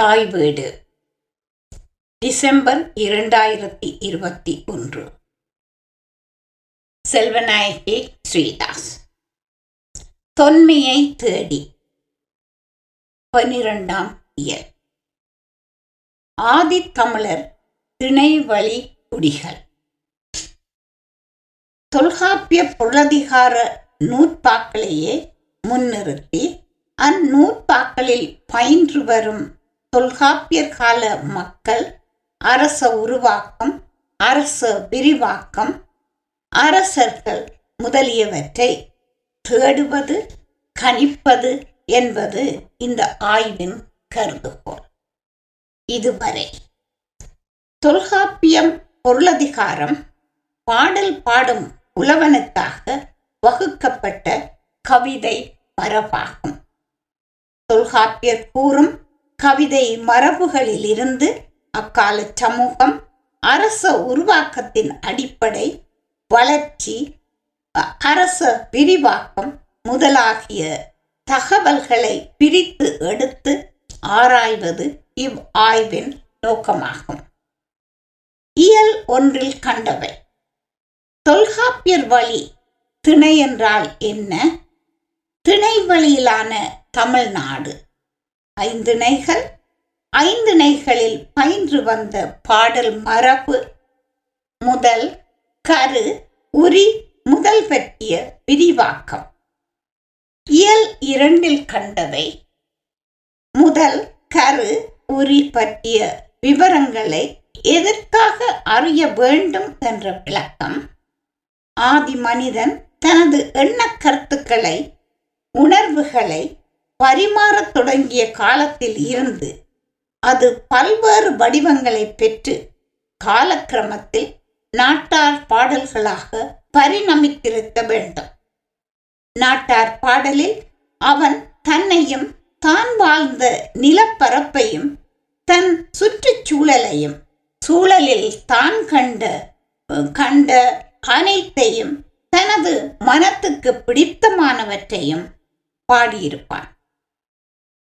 தாய் வீடு டிசம்பர் இரண்டாயிரத்தி இருபத்தி ஒன்று. செல்வநாயகி ஸ்ரீதாஸ். தொன்மையை தேடி. பனிரெண்டாம் இயல். ஆதித்தமிழர் திணைவழி குடிகள். தொல்காப்பிய புரதிகார நூற்பாக்களையே முன்னிறுத்தி அந்நூற்பாக்களில் பயின்று வரும் தொல்காப்பியர் கால மக்கள் அரச உருவாக்கம் அரச விரிவாக்கம் அரசர்கள் முதலியவற்றை தேடுவது கணிப்பது என்பது இந்த ஆய்வின் கருதுகோள். இதுவரை தொல்காப்பியம் பொருளதிகாரம் பாடல் பாடும் உழவனுக்காக வகுக்கப்பட்ட கவிதை பரப்பாகும் தொல்காப்பியர் கூறும் கவிதை மரபுகளிலிருந்து அக்கால சமூகம் அரச உருவாக்கத்தின் அடிப்படை வளர்ச்சி அரச விரிவாக்கம் முதலாகிய தகவல்களை பிரித்து எடுத்து ஆராய்வது இவ் ஆய்வின் நோக்கமாகும். இயல் ஒன்றில் கண்டவை. தொல்காப்பியர் வழி திணை என்றால் என்ன? திணை வழியிலான தமிழ்நாடு. ஐந்திணைகள் ஐந்திணைகளில் பயின்று வந்த பாடல் மரபு. முதல் கரு உரி முதல் பற்றிய விரிவாக்கம். இயல் இரண்டில் கண்டவை. முதல் கரு உரி பற்றிய விவரங்களை எதற்காக அறிய வேண்டும் என்ற விளக்கம். ஆதி மனிதன் தனது எண்ண கருத்துக்களை உணர்வுகளை பரிமாறத் தொடங்கிய காலத்தில் இருந்து அது பல்வேறு வடிவங்களை பெற்று காலக்கிரமத்தில் நாட்டார் பாடல்களாக பரிணமித்திருக்க வேண்டும். நாட்டார் பாடலில் அவன் தன்னையும் தான் வாழ்ந்த நிலப்பரப்பையும் தன் சுற்றுச்சூழலையும் சூழலில் தான் கண்ட கண்ட அனைத்தையும் தனது மனத்துக்கு பிடித்தமானவற்றையும் பாடியிருப்பான்.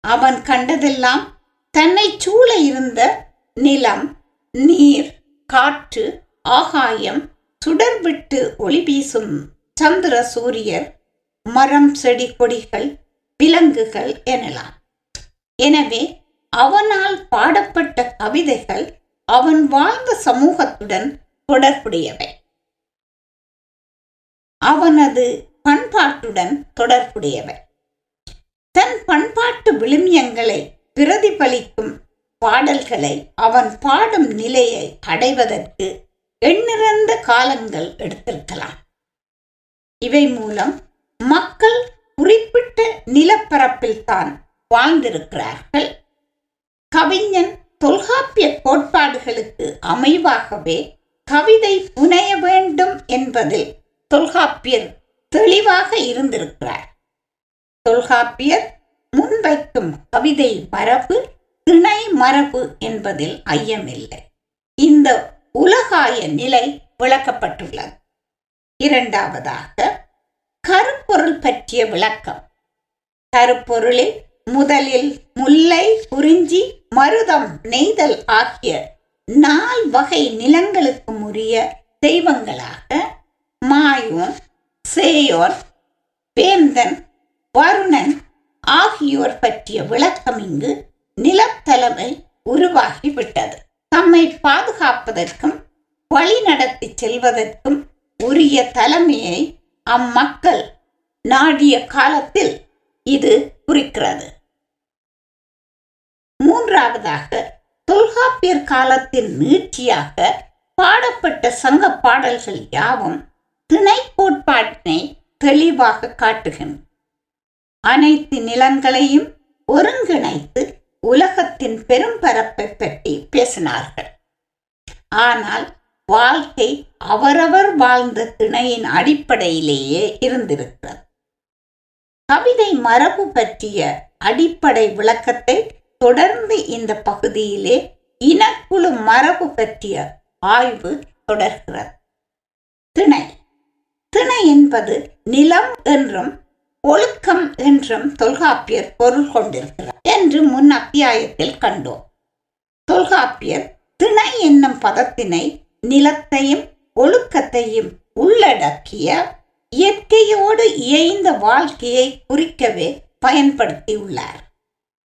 அவன் கண்டதெல்லாம் தன்னை சூழ இருந்த நிலம் நீர் காற்று ஆகாயம் சுடர்விட்டு ஒளி வீசும் சந்திர சூரியர் மரம் செடி கொடிகள் விலங்குகள் எனலாம். எனவே அவனால் பாடப்பட்ட கவிதைகள் அவன் வாழ்ந்த சமூகத்துடன் தொடர்புடையவை. அவனது பண்பாட்டுடன் தொடர்புடையவை. தன் பண்பாட்டு விழுமியங்களை பிரதிபலிக்கும் பாடல்களை அவன் பாடும் நிலையை அடைவதற்கு எண்ணிறந்த காலங்கள் எடுத்திருக்கலாம். இவை மூலம் மக்கள் குறிப்பிட்ட நிலப்பரப்பில் தான் வாழ்ந்திருக்கிறார்கள். கவிஞன் தொல்காப்பிய கோட்பாடுகளுக்கு அமைவாகவே கவிதை புனைய வேண்டும் என்பதில் தொல்காப்பியர் தெளிவாக இருந்திருக்கிறார். தொல்காப்பியர் முன்வைக்கும் கவிதை மரபு திணை மரபு என்பதில் ஐயமில்லை. இந்த உலகாய நிலை விளக்கப்பட்டுள்ளது. இரண்டாவதாக கருப்பொருள் பற்றிய விளக்கம். கருப்பொருளில் முதலில் முல்லை குறிஞ்சி மருதம் நெய்தல் ஆகிய நால் வகை நிலங்களுக்கு உரிய தெய்வங்களாக மாயோன் சேயோன் வேந்தன் வருணன் ஆகியோர் பற்றிய விளக்கம் இங்கு நிலத்தலைமை உருவாகிவிட்டது. தம்மை பாதுகாப்பதற்கும் வழி நடத்தி செல்வதற்கும் உரிய தலைமையை அம்மக்கள் நாடிய காலத்தில் இது குறிக்கிறது. மூன்றாவதாக தொல்காப்பியர் காலத்தில் நீட்சியாக பாடப்பட்ட சங்க பாடல்கள் யாவும் திணை கோட்பாட்டினை தெளிவாக காட்டுகின்றன. அனைத்து நிலங்களையும் ஒருங்கிணைத்து உலகத்தின் பெரும்பரப்பை பற்றி பேசினார்கள். ஆனால் வாழ்க்கை அவரவர் வாழ்ந்த திணையின் அடிப்படையிலேயே இருந்திருக்கிறது. கவிதை மரபு பற்றிய அடிப்படை விளக்கத்தை தொடர்ந்து இந்த பகுதியிலே இனக்குழு மரபு பற்றிய ஆய்வு தொடர்கிறது. திணை. திணை என்பது நிலம் என்றும் ஒழுக்கம் என்றும் தொல்காப்பியர் பொருள் கொண்டிருக்கிறார் என்று முன் அத்தியாயத்தில் கண்டோம். தொல்காப்பியர் திணை என்னும் பதத்தினை நிலத்தையும் ஒழுக்கத்தையும் உள்ளடக்கிய இயற்கையோடு இயைந்த வாழ்க்கையை குறிக்கவே பயன்படுத்தியுள்ளார்.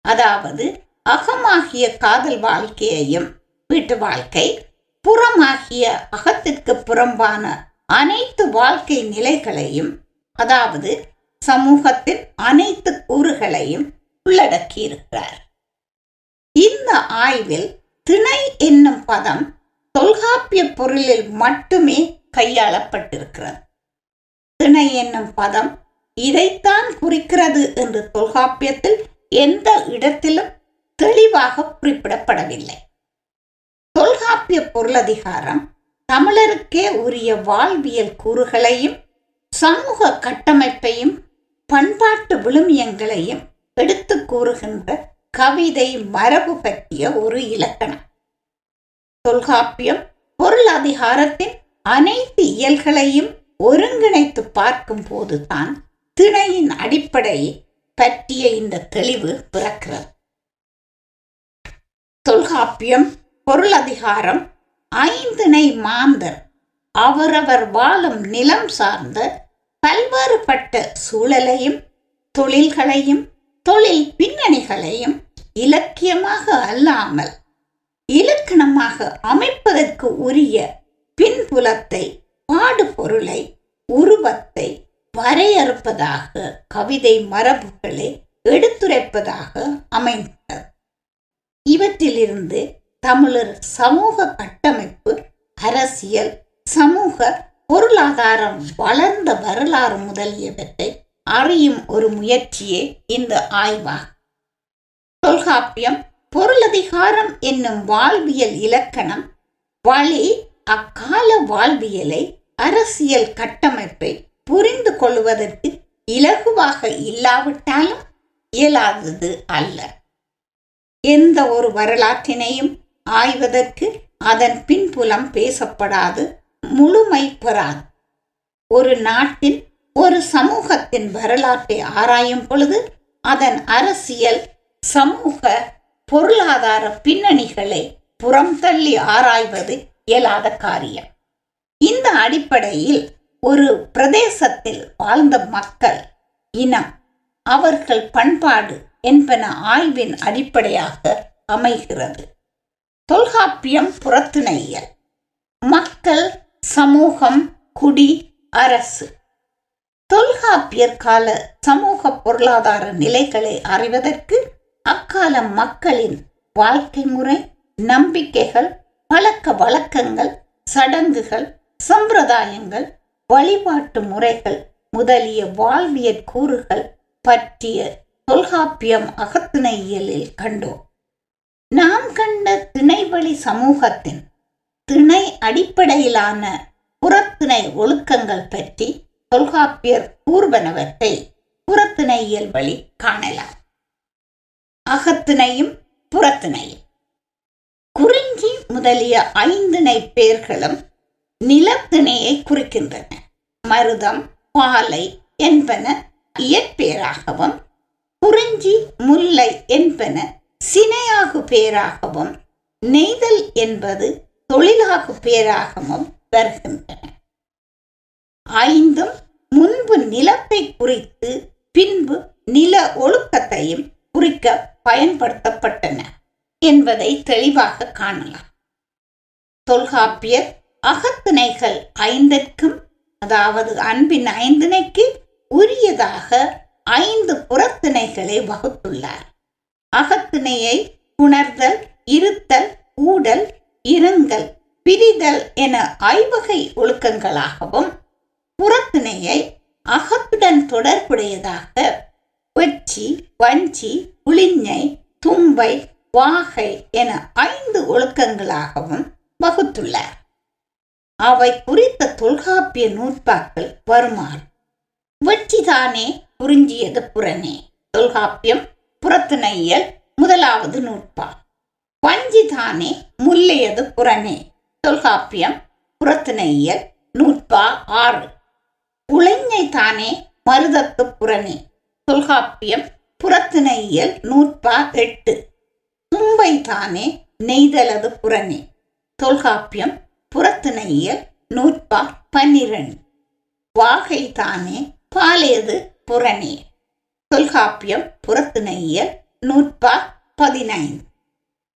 அதாவது அகமாகிய காதல் வாழ்க்கையையும் வீட்டு வாழ்க்கை புறமாகிய அகத்திற்கு புறம்பான அனைத்து வாழ்க்கை நிலைகளையும் அதாவது சமூகத்தின் அனைத்து கூறுகளையும் உள்ளடக்கியிருக்கிறார். இந்த ஆய்வில் திணை என்னும் பதம் தொல்காப்பிய பொருளில் மட்டுமே கையாளப்பட்டிருக்கிறது. திணை என்னும் பதம் இதைத்தான் குறிக்கிறது என்று தொல்காப்பியத்தில் எந்த இடத்திலும் தெளிவாக குறிப்பிடப்படவில்லை. தொல்காப்பிய பொருளதிகாரம் தமிழருக்கே உரிய வாழ்வியல் கூறுகளையும் சமூக கட்டமைப்பையும் பண்பாட்டு விழுமியங்களையும் எடுத்து கூறுகின்ற கவிதை மரபு பற்றிய ஒரு இலக்கணம். தொல்காப்பியம் பொருளதிகாரத்தின் அனைத்து இயல்களையும் ஒருங்கிணைத்து பார்க்கும் போதுதான் திணையின் அடிப்படை பற்றிய இந்த தெளிவு பிறக்கிறது. தொல்காப்பியம் பொருளதிகாரம் ஐந்திணை மாந்தர் அவரவர் வாழும் நிலம் சார்ந்த பல்வேறுபட்ட சூழலையும் தொழில்களையும் தொழில் பின்னணிகளையும் இலக்கியமாக அல்லாமல் இலக்கணமாக அமைப்பதற்கு உரிய பின்புலத்தை பாடுபொருளை உருவத்தை வரையறுப்பதாக கவிதை மரபுகளை எடுத்துரைப்பதாக அமைந்தது இவற்றிலிருந்து தமிழர் சமூக கட்டமைப்பு அரசியல் சமூக பொருளாதாரம் வளர்ந்த வரலாறு முதலியவற்றை அறியும் ஒரு முயற்சியே இந்த ஆய்வாகும் தொல்காப்பியம் பொருளதிகாரம் என்னும் வாழ்வியல் இலக்கணம் வழி அக்கால வாழ்வியலை அரசியல் கட்டமைப்பை புரிந்து கொள்வதற்கு இலகுவாக இல்லாவிட்டாலும் இயலாதது அல்ல. எந்த ஒரு வரலாற்றினையும் ஆய்வதற்கு அதன் பின்புலம் பேசப்படாது. முழுமை பெறாது. ஒரு நாட்டின் ஒரு சமூகத்தின் வரலாற்றை ஆராயும் பொழுது அதன் அரசியல் சமூக பொருளாதார பின்னணிகளை புறம் தள்ளி ஆராய்வது இயலாத காரியம். இந்த அடிப்படையில் ஒரு பிரதேசத்தில் வாழ்ந்த மக்கள் இனம் அவர்கள் பண்பாடு என்பன ஆய்வின் அடிப்படையாக அமைகிறது. தொல்காப்பியம் புறத்திணையல். மக்கள் சமூகம் குடி அரசு. தொல்காப்பியர் கால சமூக பொருளாதார நிலைகளை அறிவதற்கு அக்கால மக்களின் வாழ்க்கை முறை நம்பிக்கைகள் பழக்க வழக்கங்கள் சடங்குகள் சம்பிரதாயங்கள் வழிபாட்டு முறைகள் முதலிய வாழ்வியற் கூறுகள் பற்றிய தொல்காப்பியம் அகத்திணையியலில் கண்டோம். நாம் கண்ட திணைவழி சமூகத்தின் திணை அடிப்படையிலான புறத்திணை ஒழுக்கங்கள் பற்றி தொல்காப்பியர் கூறுவனவற்றை புறத்திணையியல் வழி காணலாம். அகத்திணையும் புறத்திணையும். குறிஞ்சி முதலிய ஐந்திணை பெயர்களும் நிலத்திணையை குறிக்கின்றன. மருதம் பாலை என்பன இயற்பெயராகவும் குறிஞ்சி முல்லை என்பன சினையாகு பெயராகவும் நெய்தல் என்பது தொழிலாகு பேராகவும் வருகின்றன. ஐந்தும் முன்பு நிலத்தை குறித்து பின்பு நில ஒழுக்கத்தையும் குறிக்க பயன்படுத்தப்பட்டன என்பதை தெளிவாக காணலாம். தொல்காப்பியர் அகத்திணைகள் ஐந்திற்கும் அதாவது அன்பின் ஐந்திணைக்கு உரியதாக ஐந்து புறத்திணைகளை வகுத்துள்ளார். அகத்திணையை உணர்தல் இருத்தல் ஊடல் இருங்கல் பிரிதல் என ஐவகை ஒழுக்கங்களாகவும் புறத்திணையை அகத்துடன் தொடர்புடையதாக வெற்றி வஞ்சி புளிஞ்சை தும்பை வாகை என ஐந்து ஒழுக்கங்களாகவும் வகுத்துள்ளார். அவை குறித்த தொல்காப்பிய நூற்பாக்கள் வருமாறு வெற்றிதானே குறிஞ்சியது புறனே? தொல்காப்பியம் புறத்திணையல் முதலாவது நூற்பா வஞ்சிதானே முல்லையது புறனே. தொல்காப்பியம் புறத்திணையல் நூற்பா ஆறு. உளைஞை தானே மருதத்து புறனே. தொல்காப்பியம் புறத்திணையியல் நூற்பா எட்டு. தும்பை தானே நெய்தலது புறனே. தொல்காப்பியம் புறத்திணையியல் நூற்பா பன்னிரண்டு. வாகை தானே பாலையது புறனே. தொல்காப்பியம் புறத்திணையியல் நூற்பா பதினைந்து.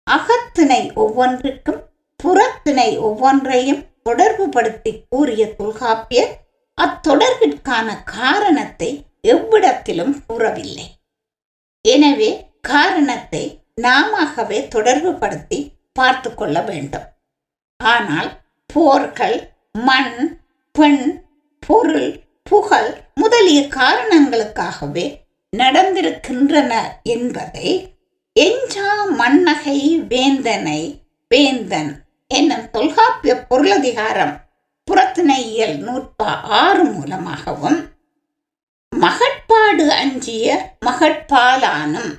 அகத்திணை ஒவ்வொன்றுக்கும் புறத்திணை ஒவ்வொன்றையும் தொடர்புபடுத்தி கூறிய தொல்காப்பியர் அத்தொடர்பிற்கான காரணத்தை எவ்விடத்திலும் கூறவில்லை. எனவே காரணத்தை நாமவே தொடர்புபடுத்தி பார்த்து கொள்ள வேண்டும். ஆனால் போர்கள் மண் பெண் பொருள் புகழ் முதலிய காரணங்களுக்காகவே நடந்திருக்கின்றன என்பதை எஞ்சா மன்னகை வேந்தனை வேந்தன் என்னும் தொல்காப்பிய பொருளதிகாரம் புறத்திணையியல் நூற்பா ஆறு மூலமாகவும் மகட்பாடு அஞ்சிய மகட்பாலானும்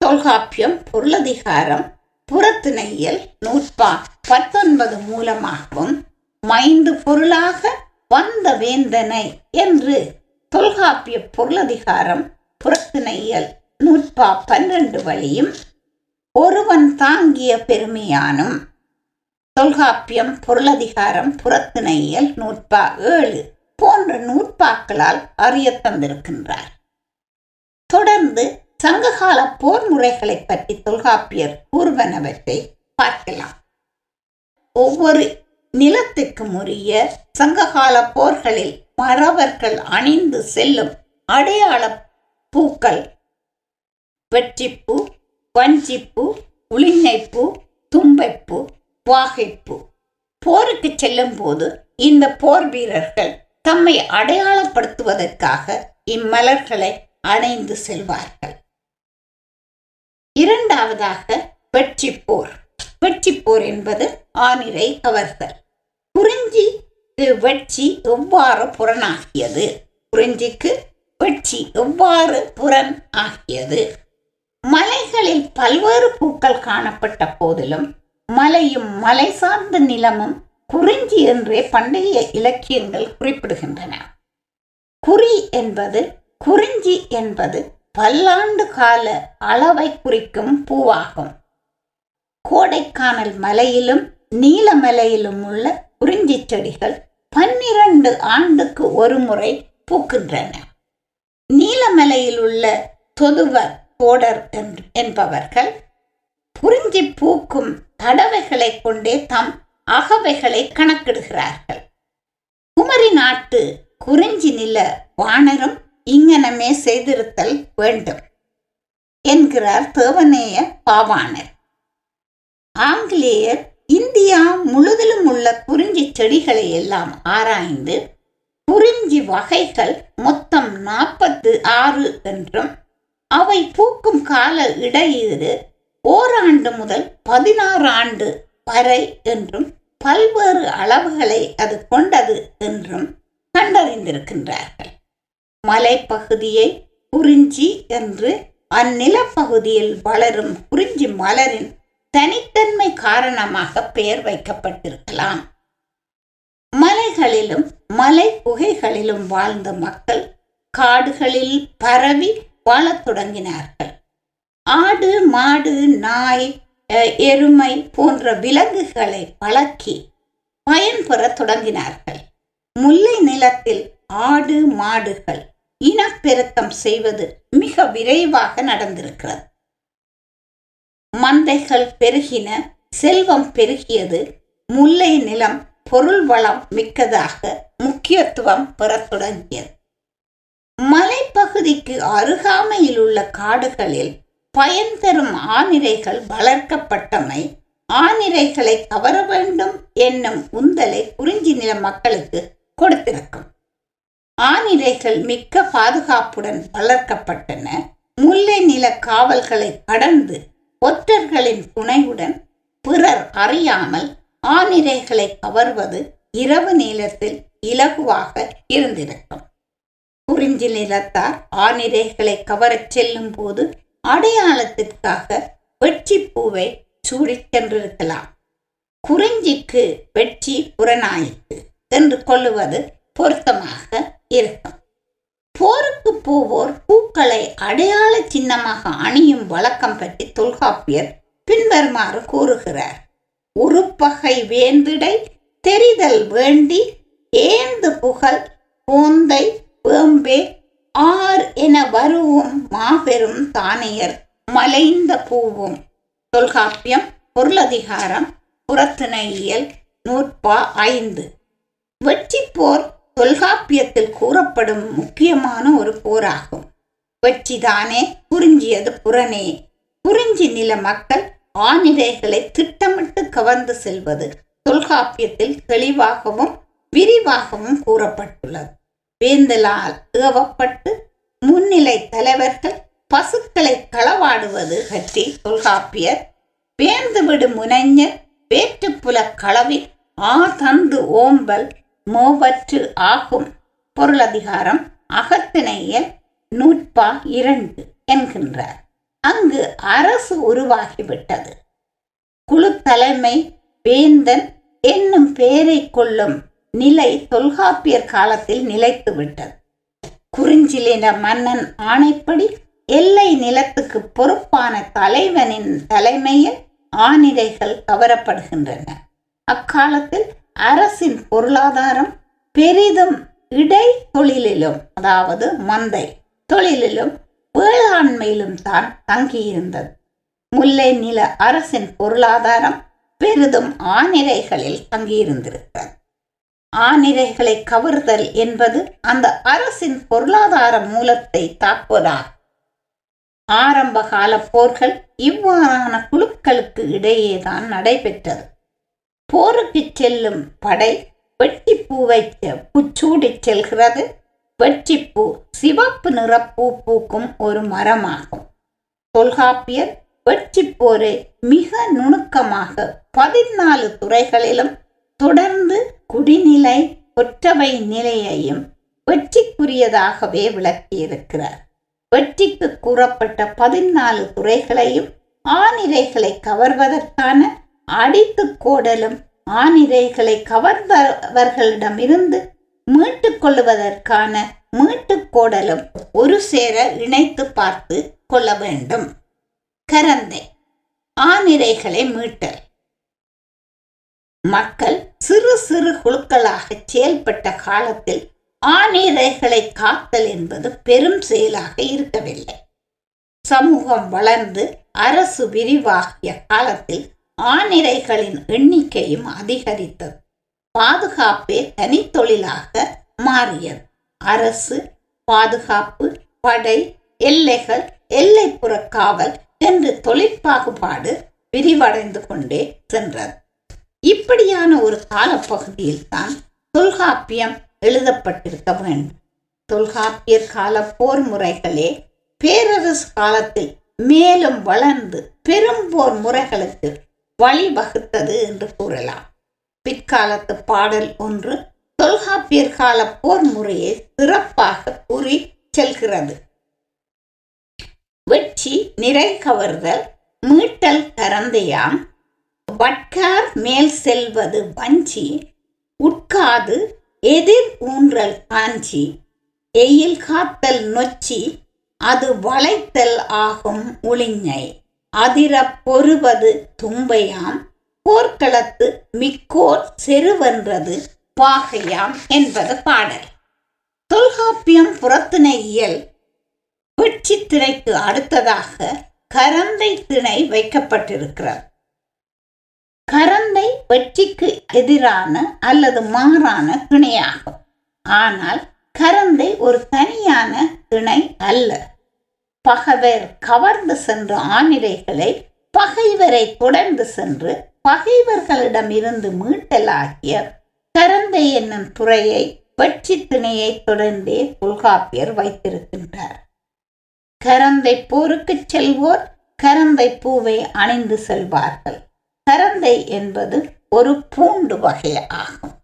தொல்காப்பியம் பொருளதிகாரம் புறத்திணையியல் நூற்பா பத்தொன்பது மூலமாகவும் மைந்து பொருளாக வந்த வேந்தனை என்று தொல்காப்பிய பொருளதிகாரம் புறத்திணையியல் நூற்பா பன்னிரண்டு வழியும் ஒருவன் தாங்கிய பெருமையானும் தொல்காப்பியம் பொருளதிகாரம் புறத்திணையல் நூற்பா ஏழு போன்ற நூற்பாக்களால் அறிய தந்திருக்கின்றார். தொடர்ந்து சங்ககால போர் முறைகளை பற்றி தொல்காப்பியர் கூறுவனவற்றை பார்க்கலாம். ஒவ்வொரு நிலத்துக்கும் உரிய சங்ககால போர்களில் மறவர்கள் அணிந்து செல்லும் அடையாள பூக்கள் வெற்றிப்பூ வஞ்சிப்பூ உளிஞைப்பூ தும்பைப்பூ வாகைப்பூ. போருக்கு செல்லும் போது இந்த போர் வீரர்கள் தம்மை அடையாளப்படுத்துவதற்காக இம்மலர்களை அணைந்து செல்வார்கள். இரண்டாவதாக வெற்றிப்போர். வெற்றிப்போர் என்பது ஆனிரை கவர்தல் குறிஞ்சி வெட்சி எவ்வாறு புறனாகியது? குறிஞ்சிக்கு வெட்சி எவ்வாறு புறன் ஆகியது மலைகளில் பல்வேறு பூக்கள் காணப்பட்ட போதிலும் மலையும் மலை சார்ந்த நிலமும் குறிஞ்சி என்றே பண்டைய இலக்கியங்கள் குறிப்பிடுகின்றன. குறி என்பது குறிஞ்சி என்பது பல்லாண்டு கால அளவை குறிக்கும் பூவாகும். கோடைக்கானல் மலையிலும் நீலமலையிலும் உள்ள குறிஞ்சி செடிகள் பன்னிரண்டு ஆண்டுக்கு ஒரு முறை பூக்கின்றன. நீலமலையில் உள்ள தொதுவர் தோடர் என்பவர்கள் குறிஞ்சி பூக்கும் தடவைகளை கொண்டே தம் அகவைகளை கணக்கிடுகிறார்கள். குமரி நாட்டு குறிஞ்சி நில வானரும் இங்கனமே செய்திருத்தல் வேண்டும் என்கிறார் தேவநேய பாவாணர். ஆங்கிலேயர் இந்தியா முழுதிலும் உள்ள குறிஞ்சி செடிகளை எல்லாம் ஆராய்ந்து குறிஞ்சி வகைகள் மொத்தம் நாற்பத்து ஆறு என்றும் அவை பூக்கும் கால இடையீடு ஓராண்டு முதல் பதினாறு ஆண்டு வரை என்றும் பல்வேறு அளவுகளை அது கொண்டது என்றும் கண்டறிந்திருக்கின்றார்கள். மலைப்பகுதியை குறிஞ்சி என்று அந்நிலப்பகுதியில் வளரும் குறிஞ்சி மலரின் தனித்தன்மை காரணமாக பெயர் வைக்கப்பட்டிருக்கலாம். மலைகளிலும் மலை குகைகளிலும் வாழ்ந்த மக்கள் காடுகளில் பரவி வாழத் தொடங்கினார்கள். ஆடு மாடு நாய் எருமை போன்ற விலங்குகளை வளர்க்கி பயன்பெற தொடங்கினார்கள். முல்லை நிலத்தில் ஆடு மாடுகள் இனப்பெருக்கம் செய்வது மிக விரைவாக நடந்திருக்கிறது. மந்தைகள் பெருகின செல்வம் பெருகியது முல்லை நிலம் பொருள் வளம் மிக்கதாக முக்கியத்துவம் பெறத் தொடங்கியது. மலைப்பகுதிக்கு அருகாமையில் உள்ள காடுகளில் பயன் தரும் ஆனிரைகள் வளர்க்கப்பட்டமை ஆனிரைகளை கவர வேண்டும் என்னும் உந்தலை குறிஞ்சி நில மக்களுக்கு கொடுத்திருக்கும். ஆனிரைகள் மிக்க பாதுகாப்புடன் வளர்க்கப்பட்டன. முல்லை நில காவல்களை கடந்து ஒற்றர்களின் துணையுடன் பிறர் அறியாமல் ஆனிரைகளை கவர்வது இரவு நேரத்தில் இலகுவாக இருந்திருக்கும். குறிஞ்சி நிலத்தார் ஆனிரைகளை கவரச் செல்லும் போது அடையாளத்திற்காக வெற்றி பூவை சூடிச் சென்றிருக்கலாம். குறிஞ்சிக்கு வெற்றி புறநாயிற்று என்று கொள்ளுவது பொருத்தமாக இருக்கும். போருக்கு போவோர் பூக்களை அடையாள சின்னமாக அணியும் வழக்கம் பற்றி தொல்காப்பியர் பின்வருமாறு கூறுகிறார். உருப்பகை வேந்திடை தெரிதல் வேண்டி ஏந்து புகழ் பூந்தை வேம்பே ஆர் என வருவும் மாபெரும் தானையர் மலைந்த பூவும். தொல்காப்பியம் பொருளதிகாரம் புறத்திணையியல் நூற்பா ஐந்து. வெற்றி போர் தொல்காப்பியத்தில் கூறப்படும் முக்கியமான ஒரு போராகும். வெற்றிதானே குறிஞ்சியது புறனே. குறிஞ்சி நில மக்கள் ஆனிரைகளை திட்டமிட்டு கவர்ந்து செல்வது தொல்காப்பியத்தில் தெளிவாகவும் விரிவாகவும் கூறப்பட்டுள்ளது. வேந்தலால் ஏவப்பட்டு முன்னிலை தலைவர்கள் பசுக்களை களவாடுவது பற்றி தொல்காப்பியர் வேந்துவிடு முனைஞர் வேற்றுப்புல களவில் ஆ தந்து ஓம்பல் மோவற்று ஆகும். பொருளதிகாரம் அகத்திணையல் நூற்பா இரண்டு என்கின்றார். அங்கு அரசு உருவாகிவிட்டது. குழு தலைமை வேந்தன் என்னும் பெயரை கொள்ளும் நிலை தொல்காப்பியர் காலத்தில் நிலைத்துவிட்டது குறிஞ்சிலின மன்னன் ஆணைப்படி எல்லை நிலத்துக்கு பொறுப்பான தலைவனின் தலைமையில் ஆணிடைகள் கவரப்படுகின்றன. அக்காலத்தில் அரசின் பொருளாதாரம் பெரிதும் இடை தொழிலிலும் அதாவது மந்தை தொழிலிலும் வேளாண்மையிலும் தான் தங்கியிருந்தது. முல்லை நில அரசின் பொருளாதாரம் பெரிதும் ஆனிரைகளில் தங்கியிருந்திருக்கிறது. ஆனிரைகளை கவர்தல் என்பது அந்த அரசின் பொருளாதார மூலத்தை தாக்குவதாகும். ஆரம்ப கால போர்கள் இவ்வாறான குழுக்களுக்கு இடையேதான் நடைபெற்றது. போருக்கு செல்லும் படை வெட்டிப்பூவை புச்சூடி செல்கிறது. வெற்றிப்பூ சிவப்பு நிற பூ பூக்கும் ஒரு மரமாகும். தொல்காப்பியர் வெற்றிப்போரை மிக நுணுக்கமாக பதினாலு துறைகளிலும் தொடர்ந்து குடிநிலை ஒற்றவை நிலையையும் வெற்றிக்குரியதாகவே விளக்கியிருக்கிறார். வெற்றிக்கு கூறப்பட்ட பதினாலு துறைகளையும் ஆனிரைகளை கவர்வதற்கான அடித்து கோடலும் ஆநிறைகளை கவர்ந்தவர்களிடமிருந்து மீட்டுக் கொள்ளுவதற்கான மீட்டுக் கோடலும் ஒரு சேர இணைத்து பார்த்து கொள்ள வேண்டும். கரந்தை ஆநிறைகளை மீட்டல். மக்கள் சிறு சிறு குழுக்களாக செயல்பட்ட காலத்தில் ஆணிரைகளை காத்தல் என்பது பெரும் செயலாக இருக்கவில்லை. சமூகம் வளர்ந்து அரசு விரிவாகிய காலத்தில் ஆணிரைகளின் எண்ணிக்கையும் அதிகரித்தது. பாதுகாப்பே தனித்தொழிலாக மாறியது. அரசு பாதுகாப்பு படை எல்லைகள் எல்லைப்புற காவல் என்று தொழிற்பாகுபாடு விரிவடைந்து கொண்டே சென்றது. இப்படியான ஒரு காலப்பகுதியில் தான் தொல்காப்பியம் எழுதப்பட்டிருக்க வேண்டும் தொல்காப்பியர் கால போர் முறைகளே பேரரசு காலத்தில் மேலும் வளர்ந்து பெரும் போர் முறைகளுக்கு வழிவகுத்தது என்று கூறலாம். பிற்காலத்து பாடல் ஒன்று தொல்காப்பியர் கால போர் முறையை சிறப்பாக கூறி செல்கிறது. வெற்றி நிறை கவர்தல் மீட்டல் கரந்தையாம் வட்கார் மேல் செல்வது வஞ்சி உட்காது எதிர் ஊன்றல் காஞ்சி எயில் காத்தல் நொச்சி அது வளைத்தல் ஆகும் ஒளிஞை அதிர பொறுவது தும்பையாம் போர்க்களத்து மிக்கோர் செருவென்றது பாகையாம் என்பது பாடல். தொல்காப்பியம் புறத்திணை இயல். வெற்றி திணைக்கு அடுத்ததாக கரந்தை திணை வைக்கப்பட்டிருக்கிறது. கரந்தை வெற்றிக்கு எதிரான அல்லது மாறான திணையாகும். ஆனால் கரந்தை ஒரு தனியான திணை அல்ல. பகைவர் கவர்ந்து சென்ற ஆனிரைகளை பகைவரை தொடர்ந்து சென்று பகைவர்களிடமிருந்து மீட்டலாகிய கரந்தை என்னும் துறையை வெற்றி திணையை தொடர்ந்தே தொல்காப்பியர் வைத்திருக்கின்றார். கரந்தை போருக்கு செல்வோர் கரந்தை பூவை அணிந்து செல்வார்கள். கரந்தை என்பது ஒரு பூண்டு வகையாகும்.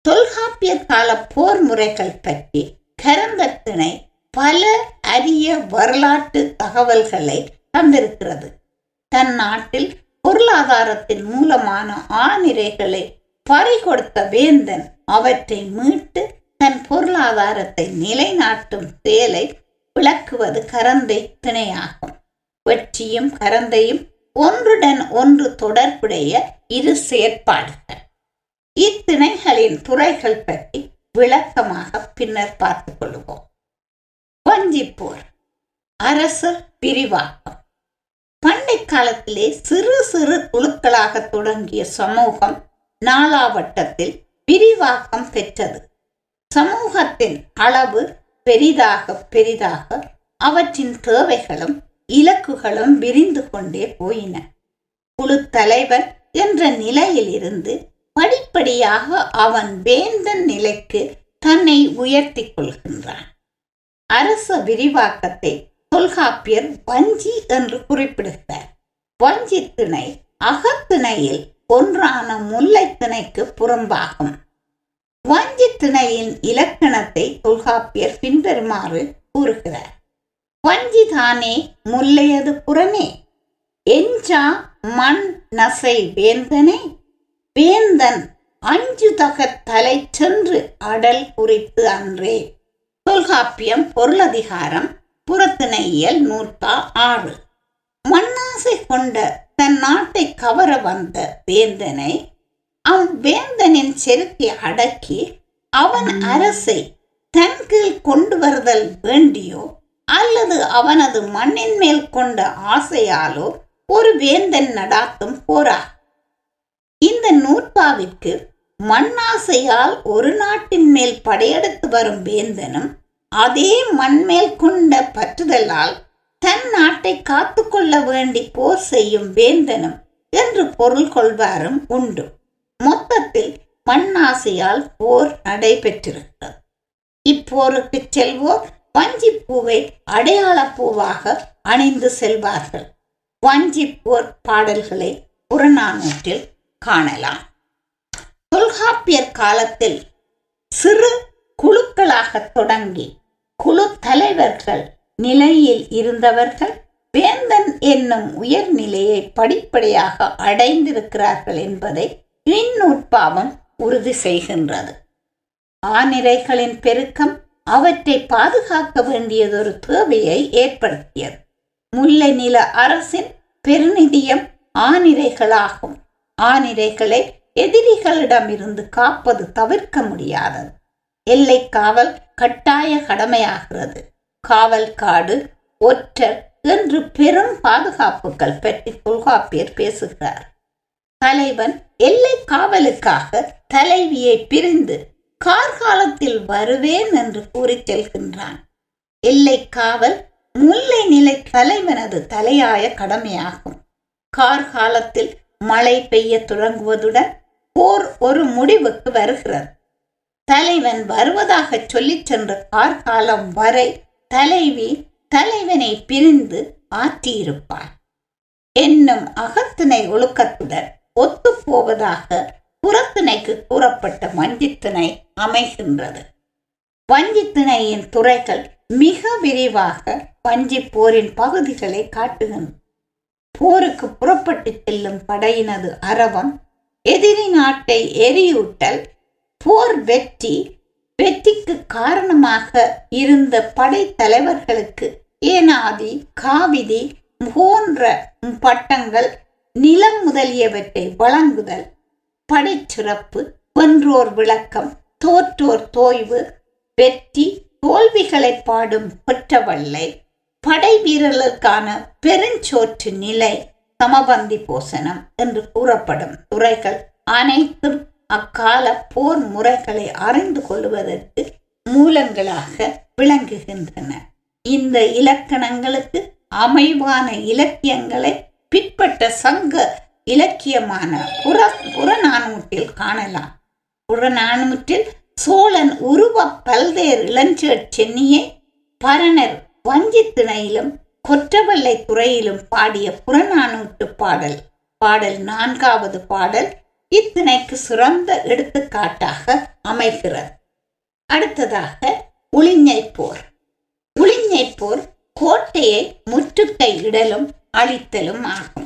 தொல்காப்பிய கால போர் முறைகள் பற்றி கரந்தத்திணை பல அரிய வரலாற்று தகவல்களை தந்திருக்கிறது. தன் நாட்டில் பொருளாதாரத்தின் மூலமான ஆநிரைகளை பறிகொடுத்த வேந்தன் அவற்றை மீட்டு தன் பொருளாதாரத்தை நிலைநாட்டும் செயலை விளக்குவது கரந்தை திணையாகும். வெற்றியும் கரந்தையும் ஒன்றுடன் ஒன்று தொடர்புடைய இரு செயற்பாடுகள். இத்திணைகளின் துறைகள் பற்றி விளக்கமாக பின்னர் பார்த்துக் கொள்வோம். வஞ்சிப்போர் அரசு பிரிவாக்கம். பண்டை காலத்திலே சிறு சிறு குழுக்களாக தொடங்கிய சமூகம் நாளாவட்டத்தில் விரிவாக்கம் பெற்றது. சமூகத்தின் அளவு பெரிதாக பெரிதாக அவற்றின் தேவைகளும் இலக்குகளும் விரிந்து கொண்டே போயின. குழு தலைவர் என்ற நிலையிலிருந்து படிப்படியாக அவன் வேந்தன் நிலைக்கு தன்னை உயர்த்தி கொள்கின்றான். அரச விரிவாக்கத்தை தொல்காப்பியர் வஞ்சி என்று குறிப்பிடுகிறார். வஞ்சி திணை அகத்திணையில் ஒன்றான முல்லை திணைக்கு புறம்பாகும். வஞ்சி திணையின் இலக்கணத்தை தொல்காப்பியர் பின்வருமாறு கூறுகிறார். வஞ்சிதானே முல்லையது புறமே? எஞ்சா மண் நசை வேந்தனே? வேந்தன் அஞ்சு தக தலை சென்று அடல் குறித்து அன்றே. தொல்காப்பியம் பொருளதிகாரம் புறத்திணையியல் நூற்பா ஆறு. மண்ணாசை கொண்ட தன் நாட்டை கவர வந்த வேந்தனை அவ்வேந்தனின் செருக்கை அடக்கி அவன் அரசை தன் கீழ் கொண்டு வருதல் வேண்டியோ? அல்லது அவனது மண்ணின் மேல் கொண்ட ஆசையாலோ ஒரு வேந்தன் நடாத்தும் போரா. இந்த நூற்பாவிற்கு மண்ணாசையால் ஒரு நாட்டின் மேல் படையெடுத்து வரும் வேந்தனும் அதே மண்மேல் கொண்ட பற்றுதலால் தன் நாட்டை காத்துக்கொள்ள வேண்டி போர் செய்யும் வேந்தனும் என்று பொருள் கொள்வாரும் உண்டு. மொத்தத்தில் மண்ணாசையால் போர் நடைபெற்றிருக்கிறது. இப்போருக்கு செல்வோர் வஞ்சிப்பூவை அடையாள பூவாக அணிந்து செல்வார்கள். வஞ்சிப்பூர் பாடல்களை புறநானூற்றில் காணலாம். தொல்காப்பியர் காலத்தில் சிறு குழுக்களாக தொடங்கி குழு தலைவர்கள் நிலையில் இருந்தவர்கள் வேந்தன் என்னும் உயர்நிலையை படிப்படியாக அடைந்திருக்கிறார்கள் என்பதை இந்நூற்பாவம் உறுதி செய்கின்றது. ஆநிறைகளின் பெருக்கம் அவற்றை பாதுகாக்க வேண்டியதொரு தேவையை ஏற்படுத்தியது. முல்லை நில அரசின் பெருநிதியம் ஆனிரைகளாகும். ஆனிரைகளை எதிரிகளிடமிருந்து காப்பது தவிர்க்க முடியாதது. எல்லை காவல் கட்டாய கடமையாகிறது. காவல் காடு ஒற்றர் என்று பெரும் பாதுகாப்புகள் பற்றி தொல்காப்பியர் பேசுகிறார். தலைவன் எல்லை காவலுக்காக தலைவியை பிரிந்து கார்காலத்தில் வருவேன் என்று கூறி செல்கின்றான். எல்லை காவல் முல்லை நிலை தலைவனது தலையாய கடமையாகும். கார்காலத்தில் மழை பெய்ய தொடங்குவதுடன் போர் ஒரு முடிவுக்கு வருகிறது. தலைவன் வருவதாக சொல்லிச் சென்ற கார்காலம் வரை தலைவி தலைவனை பிரிந்து ஆற்றியிருப்பார் என்னும் அகத்தினை ஒழுக்கத்துடன் ஒத்துப்போவதாக புறத்திணைக்கு கூறப்பட்ட வஞ்சித்திணை அமைகின்றது. வஞ்சித்திணையின் துறைகள் மிக விரிவாக வஞ்சி போரின் பகுதிகளை காட்டுகின்றன. போருக்கு புறப்பட்டு செல்லும் படையினது அரவம் எதிரி நாட்டை எரியூட்டல் போர் வெற்றி வெற்றிக்கு காரணமாக இருந்த படைத்தலைவர்களுக்கு ஏனாதி காவிதி போன்ற பட்டங்கள் நிலம் முதலியவற்றை வழங்குதல் படைச்சிறப்பு வென்றோர் விளக்கம் தோற்றோர் தோய்வு வெற்றி தோல்விகளை பாடும் கொற்றவள்ளை படை வீரர்களுக்கான பெருஞ்சோற்று நிலை சமபந்தி போசனம் என்று கூறப்படும் துறைகள் அனைத்தும் அக்கால போர் முறைகளை அறிந்து கொள்வதற்கு மூலங்களாக விளங்குகின்றன. இந்த இலக்கணங்களுக்கு அமைவான இலக்கியங்களை பிற்பட்ட சங்க இலக்கியமான புற புறநானூற்றில் காணலாம். புறநானூற்றில் சோழன் உருவ பல்வேறு இளஞ்சேர் சென்னியை பரணர் வஞ்சித்திணையிலும் கொற்றவள்ளை துறையிலும் பாடிய புறநானூற்று பாடல். பாடல் நான்காவது பாடல் இத்திணைக்கு சிறந்த எடுத்துக்காட்டாக அமைகிறது. அடுத்ததாக உளிஞை போர். உளிஞை போர் கோட்டையை முற்றுகை இடலும் அழித்தலும் ஆகும்.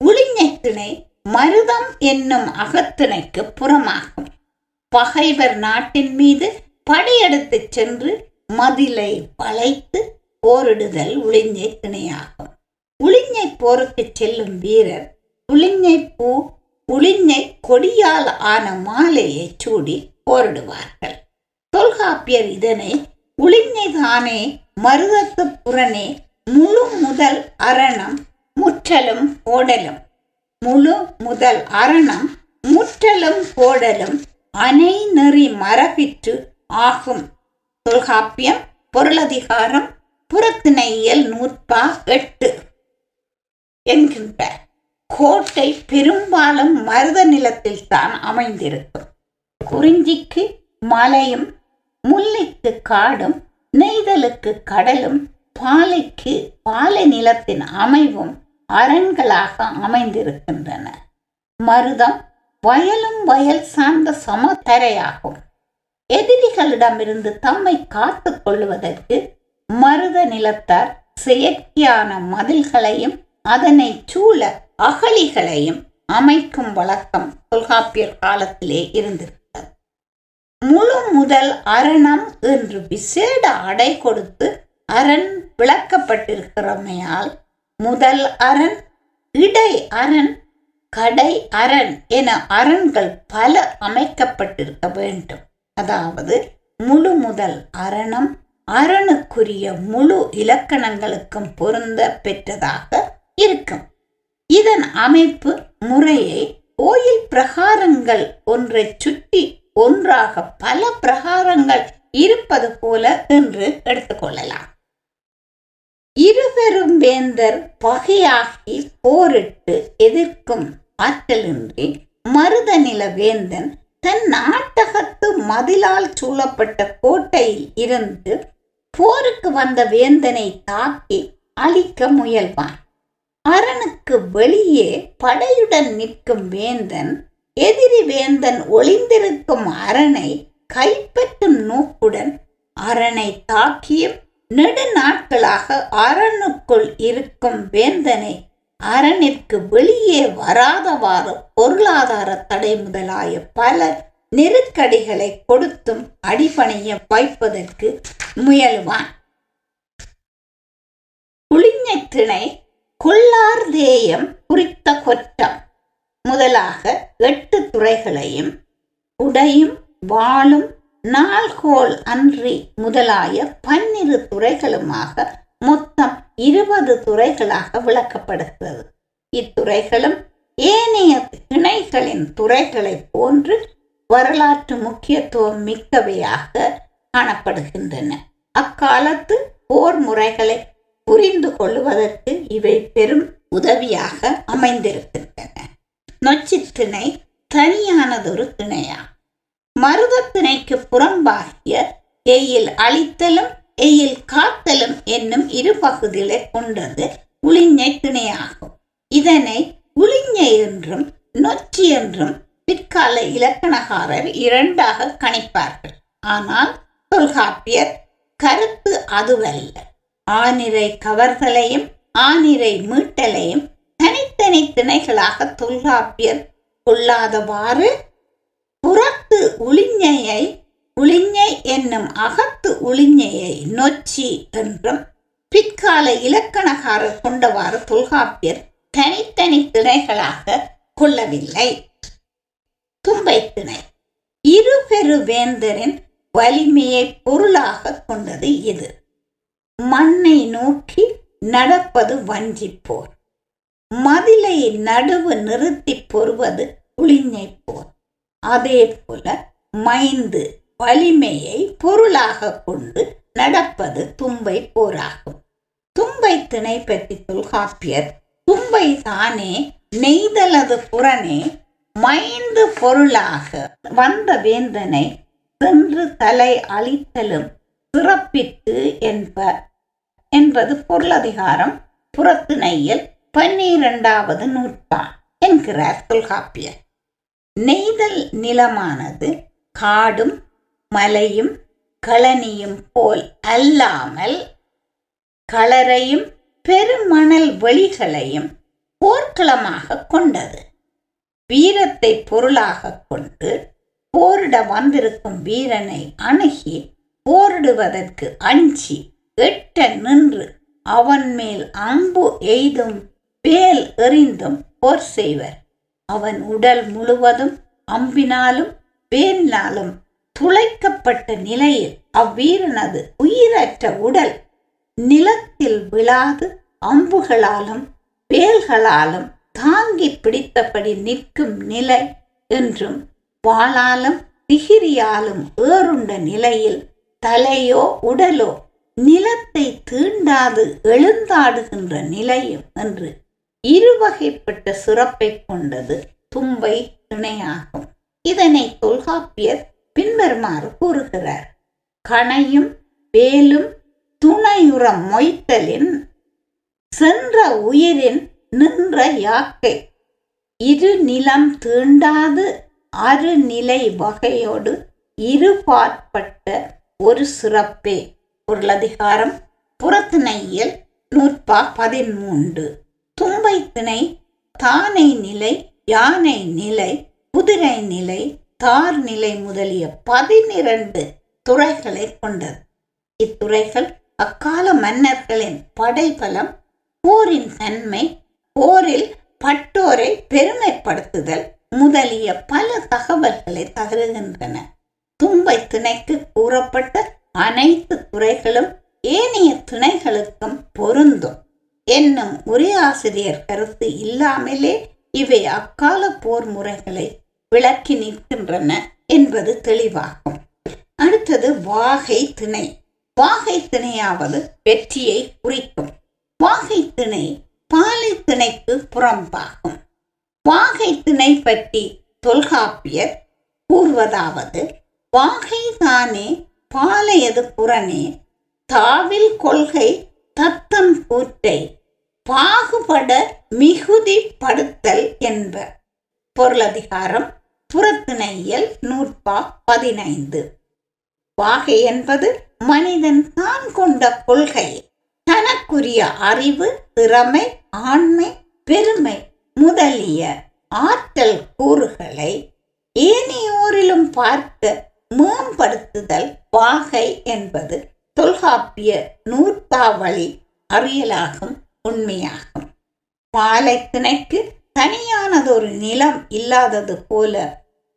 உளிஞை மருதம் என்னும் அகத்திணைக்கு புறமாகும். பகைவர் நாட்டின் மீது படையெடுத்துச் சென்று மதிலை வளைத்து போரிடுதல் உளிஞ்சை திணையாகும் உளிஞ்சை போருக்கு செல்லும் வீரர் உளிஞ்சை பூ உளிஞ்சை கொடியால் ஆன மாலையை சூடி போரிடுவார்கள். தொல்காப்பியர் இதனை உளிஞ்சை தானே மருதத்து புறனே முழு முதல் அரணம் முற்றலும் ஓடலும் முழு முதல் அரணம் முற்றலும் கோடலும் அனை நெறி மரபிற்று ஆகும். தொல்காப்பியம் பொருளதிகாரம் புறத்திணையியல் நூற்பா எட்டு என்கின்ற கோட்டை பெரும்பாலும் மருத நிலத்தில் தான் அமைந்திருக்கும். குறிஞ்சிக்கு மலையும் முல்லைக்கு காடும் நெய்தலுக்கு கடலும் பாலைக்கு பாலை நிலத்தின் அமைவும் அரண்களாக அமைந்திருக்கின்றன. மருதம் வயலும் வயல் சார்ந்த சமதரையாகும். எதிரிகளிடமிருந்து தம்மை காத்து கொள்வதற்கு மருத நிலத்தார் செயற்கையான மதில்களையும் அதனை சூழ அகழிகளையும் அமைக்கும் வழக்கம் தொல்காப்பியர் காலத்திலே இருந்திருக்கிறது முழு முதல் அரணம் என்று விசேட அடை கொடுத்து அரண் விளக்கப்பட்டிருக்கிறமையால் முதல் அரண் இடை அரண் கடை அரண் என அரண்கள் பல அமைக்கப்பட்டிருக்க வேண்டும். அதாவது முழு முதல் அரணம் அரணுக்குரிய முழு இலக்கணங்களுக்கும் பொருந்த பெற்றதாக இருக்கும். இதன் அமைப்பு முறையை கோயில் பிரகாரங்கள் ஒன்றை சுற்றி ஒன்றாக பல பிரகாரங்கள் இருப்பது போல என்று எடுத்துக்கொள்ளலாம் இருவரும் வேந்தர் பகையாகி போரிட்டு எதிர்க்கும் ஆற்றலின்றி மருதநில வேந்தன் தன் நாட்டகத்து மதிலால் சூழப்பட்ட கோட்டையில் இருந்து போருக்கு வந்த வேந்தனை தாக்கி அழிக்க முயல்வான். அரணுக்கு வெளியே படையுடன் நிற்கும் வேந்தன் எதிரி வேந்தன் ஒளிந்திருக்கும் அரணை கைப்பற்றும் நோக்குடன் அரணை தாக்கியும் நெடுநாட்களாக அரணுக்குள் இருக்கும் வேந்தனை அரணிற்கு வெளியே வராதவாறு பொருளாதார தடை முதலாய பல நெருக்கடிகளை கொடுத்தும் அடிபணிய வைப்பதற்கு முயலுவான். புளிஞை திணை கொள்ளார் தேயம் குறித்த கொற்றம் முதலாக எட்டு துறைகளையும் உடையும் வாளும் நாள்கோள் அன்றி முதலாய பன்னிரு துறைகளுமாக மொத்தம் இருபது துறைகளாக விளக்கப்படுகிறது. இத்துறைகளும் ஏனைய இணைகளின் துறைகளைப் போன்று வரலாற்று முக்கியத்துவம் மிக்கவையாக காணப்படுகின்றன. அக்காலத்து போர் முறைகளை புரிந்து கொள்வதற்கு இவை பெரும் உதவியாக அமைந்திருக்கின்றன. நொச்சி திணை தனியானதொரு திணையாகும். மருதத்திணைக்கு புறம்பாகிய எயில் அழித்தலும் எயில் காத்தலும் என்னும் இரு பகுதிகளை கொண்டது உளிஞை திணையாகும். இதனை உளிஞை என்றும் நொச்சி என்றும் பிற்கால இலக்கணகாரர் இரண்டாக கணிப்பார்கள். ஆனால் தொல்காப்பியர் கருத்து அதுவல்ல. ஆனிரை கவர்தலையும் ஆனிரை மீட்டலையும் தனித்தனி திணைகளாக தொல்காப்பியர் கொள்ளாதவாறு புறத்து உளிஞையை உளிஞை என்னும் அகத்து உளிஞையை நொச்சி என்றும் பிற்கால இலக்கணகாரர் கொண்டவாறு தொல்காப்பியர் தனித்தனி திணைகளாக கொள்ளவில்லை. தும்பை திணை. இருபெரு வேந்தரின் வலிமையை பொருளாக கொண்டது இது. மண்ணை நோக்கி நடப்பது வஞ்சிப்போர் மதிலை நடுவு நிறுத்தி பொறுவது புளிஞை போர். அதே போல மைந்து வலிமையை பொருளாக கொண்டு நடப்பது தும்பை போராகும். தும்பை திணை பற்றி தொல்காப்பியர் தும்பை தானே நெய்தலது புறனே மைந்து பொருளாக வந்த வேந்தனை சென்று தலை அழித்தலும் சிறப்பித்து என்ப என்பது பொருளதிகாரம். புறத்திணையில் பன்னிரண்டாவது நூற்பா என்கிறார் தொல்காப்பியர். நெய்தல் நிலமானது காடும் மலையும் களனியும் போல் அல்லாமல் களரையும் பெருமணல் வெளிகளையும் போர்க்களமாக கொண்டது. வீரத்தை பொருளாக கொண்டு போரிட வந்திருக்கும் வீரனை அணுகி போரிடுவதற்கு அஞ்சி எட்ட நின்று அவன் மேல் அம்பு எய்தும் வேல் எறிந்தும் போர் செய்வர். அவன் உடல் முழுவதும் அம்பினாலும் வேலினாலும் துளைக்கப்பட்ட நிலையில் அவ்வீரனது உயிரற்ற உடல் நிலத்தில் விழாது அம்புகளாலும் வேல்களாலும் தாங்கி பிடித்தபடி நிற்கும் நிலை என்றும் வாளாலும் திகிரியாலும் ஏறுண்ட நிலையில் தலையோ உடலோ நிலத்தை தீண்டாது எழுந்தாடுகின்ற நிலையும் என்று இருவகைப்பட்ட சிறப்பை கொண்டது தும்பை துணையாகும். இதனை தொல்காப்பியர் பின்வருமாறு கூறுகிறார். கணையும் வேலும் துணையுற மொய்த்தலின் சென்ற உயிரின் நின்ற யாக்கை. இரு நிலம் தீண்டாது அருநிலை வகையோடு இருபாற்பட்ட ஒரு சிறப்பே. பொருளதிகாரம் புறத்திணையில் நூற்பா பதிமூன்று தும்பை திணை தானை நிலை யானை நிலை குதிரை நிலை தார் நிலை முதலிய பதினிரண்டு துறைகளை கொண்டது. இத்துறைகள் அக்கால மன்னர்களின் படைபலம் போரின் தன்மை போரில் பட்டோரை பெருமைப்படுத்துதல் முதலிய பல தகவல்களை தருகின்றன. தும்பை திணைக்கு கூறப்பட்ட அனைத்து துறைகளும் ஏனைய துணைகளுக்கும் பொருந்தும். என்னும் உரையாசிரியர் கருத்து இல்லாமலே இவை அக்கால போர் முறைகளை விளக்கி நிற்கின்றன என்பது தெளிவாகும். அடுத்தது வாகை திணை. வாகை திணையாவது வெற்றியை குறிக்கும். வாகை திணை பாலை திணைக்கு புறம்பாகும். வாகை திணை பற்றி தொல்காப்பியர் கூறுவதாவது வாகை தானே பாலையது புறனே தாவில் கொள்கை தத்தம் கூற்றை பாகுபட மிகுதிப்படுத்தல் என்ப பொருளதிகாரம் புறத்திணையல் நூற்பா பதினைந்து. வாகை என்பது மனிதன் தான் கொண்ட கொள்கை. தனக்குரிய அறிவு திறமை ஆண்மை பெருமை முதலிய ஆற்றல் கூறுகளை ஏனையோரிலும் பார்க்க மேம்படுத்துதல் வாகை என்பது தொல்காப்பிய நூற்பாவளி அறியலாகும் உண்மையாகும். பாலை திணைக்கு தனியானதொரு நிலம் இல்லாதது போல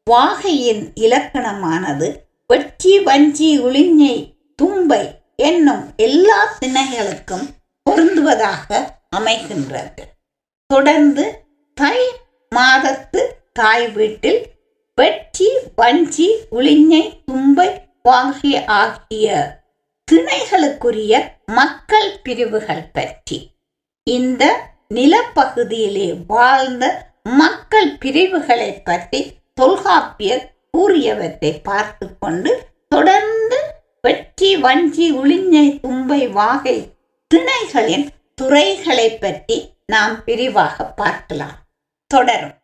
வாகையின் இலக்கணமானது வெற்றி வஞ்சி உளிஞ்சை தும்பை என்னும் எல்லா திணைகளுக்கும் பொருந்துவதாக அமைகின்றது. தொடர்ந்து தை மாதத்து தாய் வீட்டில் வெற்றி வஞ்சி உளிஞ்சை தும்பை வாகிய ஆகிய திணைகளுக்குரிய மக்கள் பிரிவுகள் பற்றி. இந்த நிலப்பகுதியிலே வாழ்ந்த மக்கள் பிரிவுகளை பற்றி தொல்காப்பியர் கூறியவற்றை பார்த்து கொண்டு தொடர்ந்து வெற்றி வஞ்சி உளிஞ்சை தும்பை வாகை திணைகளின் துறைகளை பற்றி நாம் விரிவாக பார்க்கலாம். தொடரும்.